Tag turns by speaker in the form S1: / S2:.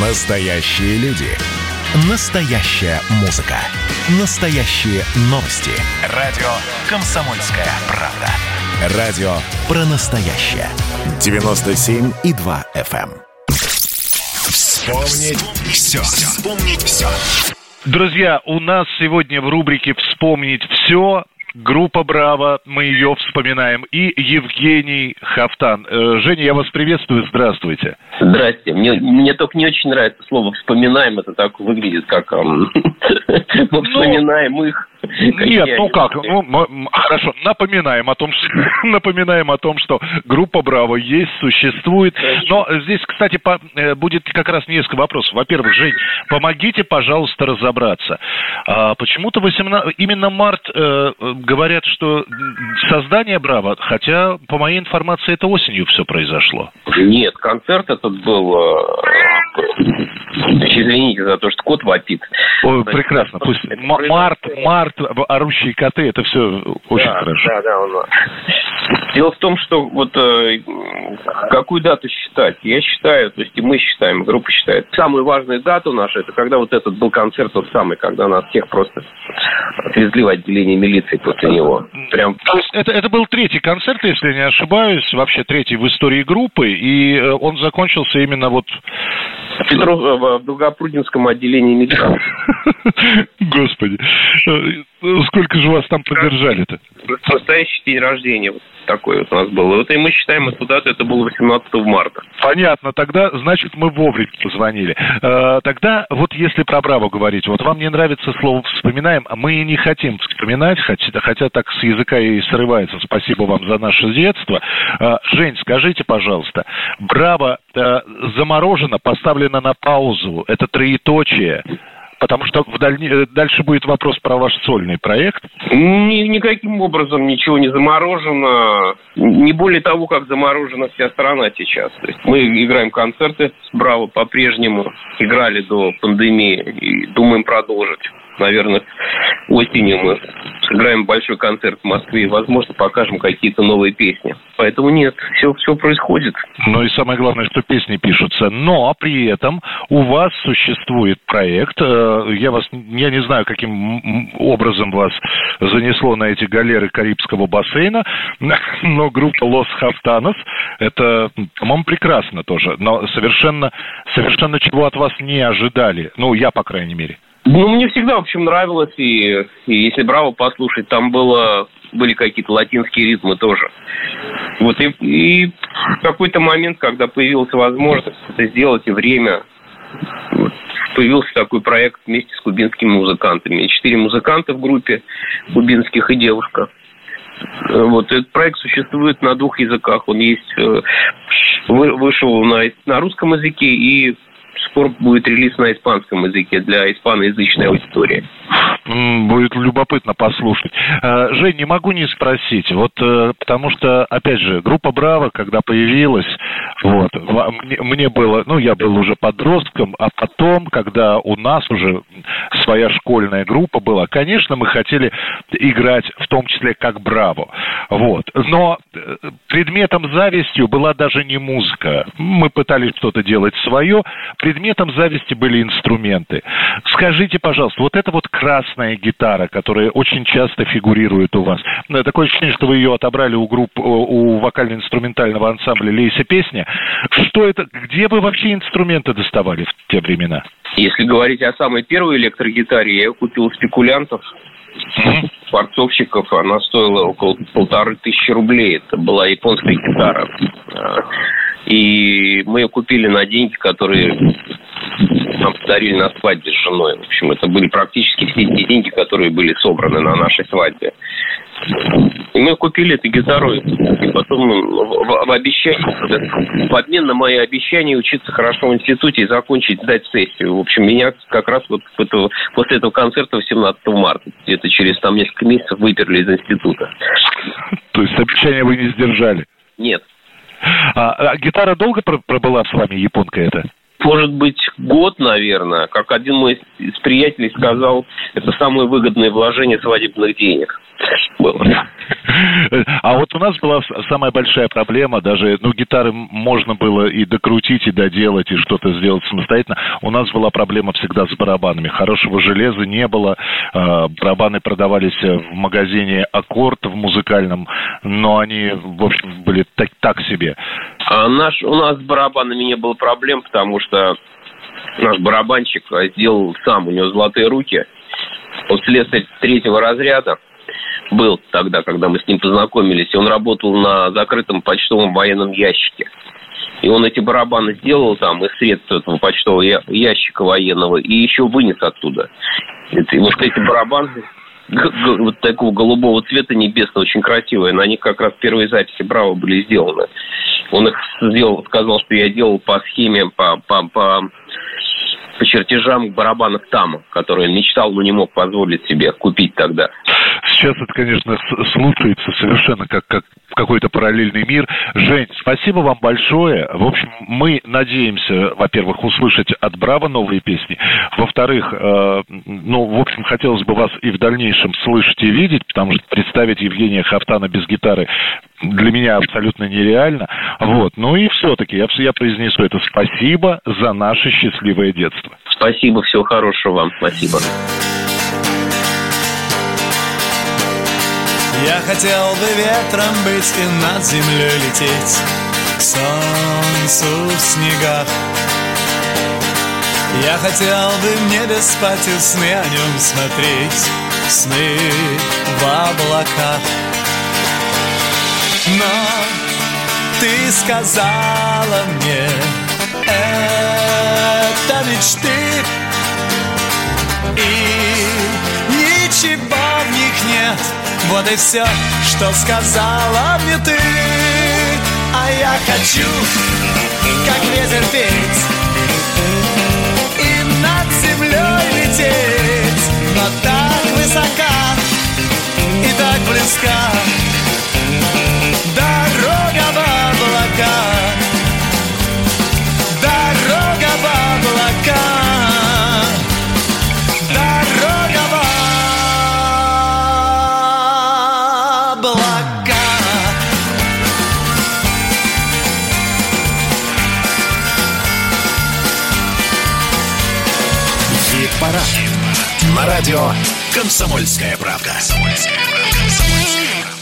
S1: Настоящие люди. Настоящая музыка. Настоящие новости. Радио «Комсомольская правда». Радио про настоящее. 97,2 FM. эм. Вспомнить все. Вспомнить все.
S2: Друзья, у нас сегодня в рубрике «Вспомнить все» группа «Браво», мы ее вспоминаем, и Евгений Хафтан. Э, Женя, я вас приветствую, здравствуйте.
S3: Здрасте. Мне, мне только не очень нравится слово «вспоминаем». Это так выглядит, как эм, мы вспоминаем их.
S2: Нет, ну как, ну, хорошо, напоминаем о том, что напоминаем о том, что группа Браво есть, существует. Но здесь, кстати, по- э, будет как раз несколько вопросов. Во-первых, Жень, помогите, пожалуйста, разобраться. А, почему-то 18 именно март э, говорят, что создание Браво, хотя, по моей информации, это осенью все произошло.
S3: Нет, концерт этот был... э, Извините за то, что кот вопит.
S2: Ой, прекрасно, пусть март, март, орущие коты, это все очень
S3: да,
S2: хорошо.
S3: Да, да, он- Дело в том, что вот э, какую дату считать? Я считаю, то есть и мы считаем, группа считает. Самую важную дату наша, это когда вот этот был концерт тот самый, когда нас всех просто отвезли в отделение милиции после него. Прям
S2: То есть это, это был третий концерт, если я не ошибаюсь, вообще третий в истории группы, и э, он закончился именно вот...
S3: Петров- в Долгопрудинском отделении милиции.
S2: Господи, э, сколько же вас там поддержали-то?
S3: Настоящий день рождения вот такой вот у нас был. И Вот и мы считаем эту дату, это было 18 марта.
S2: Понятно, тогда, значит, мы вовремя позвонили. Э, Тогда, вот если про Браво говорить, вот вам не нравится слово «вспоминаем», а мы и не хотим вспоминать, хотя, хотя так с языка и срывается. Спасибо вам за наше детство. Э, Жень, скажите, пожалуйста, Браво э, заморожено, поставлено на паузу, это троеточие, потому что в дальне- э, дальше будет вопрос про ваш сольный проект.
S3: Ни- никаким образом ничего не заморожено. Не более того, как заморожена вся страна сейчас. То есть мы играем концерты с Браво по-прежнему. Играли до пандемии и думаем продолжить. Наверное, осенью мы сыграем большой концерт в Москве и, возможно, покажем какие-то новые песни. Поэтому нет, все, все происходит.
S2: Ну и самое главное, что песни пишутся. Но при этом у вас существует проект. э, Я вас, я не знаю, каким образом вас занесло на эти галеры Карибского бассейна, но группа Лос Хафтанос, это, по-моему, прекрасно тоже. Но совершенно, совершенно чего от вас не ожидали. Ну, я, по крайней мере.
S3: Ну, мне всегда, в общем, нравилось, и, и если Браво послушать, там было, были какие-то латинские ритмы тоже. Вот и, и в какой-то момент, когда появилась возможность это сделать и время, вот, появился такой проект вместе с кубинскими музыкантами. Четыре музыканта в группе кубинских и девушка. Вот этот проект существует на двух языках. Он есть, э, вы- вышел на, на русском языке и скоро будет релиз на испанском языке для испаноязычной аудитории.
S2: Будет любопытно послушать. Э, Жень, не могу не спросить, вот э, потому что, опять же, группа Браво, когда появилась, вот, во- мне, мне было, ну, я был уже подростком, а потом, когда у нас уже своя школьная группа была, конечно, мы хотели играть в том числе как Браво, вот, но э, предметом завистью была даже не музыка. Мы пытались что-то делать свое, предметом зависти были инструменты. Скажите, пожалуйста, вот эта вот красная гитара, которая очень часто фигурирует у вас, э, такое ощущение, что вы ее отобрали у групп, э, у вокально-инструментального ансамбля «Лейся песня». Что это, где вы вообще инструменты доставали в те времена?
S3: Если говорить о самой первой электрогитаре, я ее купил у спекулянтов, фарцовщиков. Она стоила около полторы тысячи рублей. Это была японская гитара. И мы ее купили на деньги, которые нам подарили на свадьбе с женой. В общем, это были практически все те деньги, которые были собраны на нашей свадьбе. И мы купили эту гитару, и потом ну, в, в- обещании, в обмен на мои обещания учиться хорошо в институте и закончить, сдать сессию. В общем, меня как раз вот в это- после этого концерта 18 марта, где-то через там несколько месяцев выперли из института.
S2: То есть обещания вы не сдержали.
S3: Нет.
S2: А, а гитара долго пр- пробыла с вами, японка эта?
S3: может быть, год, наверное. Как один мой из приятелей сказал, это самое выгодное вложение свадебных денег было.
S2: А вот у нас была самая большая проблема, даже, ну, гитары можно было и докрутить, и доделать, и что-то сделать самостоятельно. У нас была проблема всегда с барабанами. Хорошего железа не было, а, барабаны продавались в магазине «Аккорд» в музыкальном, но они, в общем, были так, так себе.
S3: А наш, у нас с барабанами не было проблем, потому что наш барабанщик сделал сам, у него золотые руки. Он слесарь третьего разряда, был тогда, когда мы с ним познакомились. И он работал на закрытом почтовом военном ящике. И он эти барабаны сделал там из средств этого почтового ящика военного и еще вынес оттуда. И вот эти барабаны вот такого голубого цвета небесного, очень красивые. На них как раз первые записи Браво были сделаны. Он их сделал, сказал, что я делал по схеме, по, по, по по чертежам барабанов Тама, которые мечтал, но не мог позволить себе купить тогда.
S2: Сейчас это, конечно, слушается совершенно как, как какой-то параллельный мир. Жень, спасибо вам большое. В общем, мы надеемся, во-первых, услышать от Браво новые песни. Во-вторых, э, ну, в общем, хотелось бы вас и в дальнейшем слышать и видеть, потому что представить Евгения Хафтана без гитары для меня абсолютно нереально. Вот. Ну и все-таки я, я произнесу это спасибо за наше счастливое детство.
S3: Спасибо, всего хорошего вам, спасибо.
S4: Я хотел бы ветром быть и над землей лететь К солнцу в снегах. Я хотел бы в небе спать и сны о нем смотреть Сны в облаках. Но ты сказала мне Это мечты И ничего в них нет вот и все, что сказала мне ты. А я хочу, как ветер петь
S1: Хит-парад. На радио «Комсомольская правда».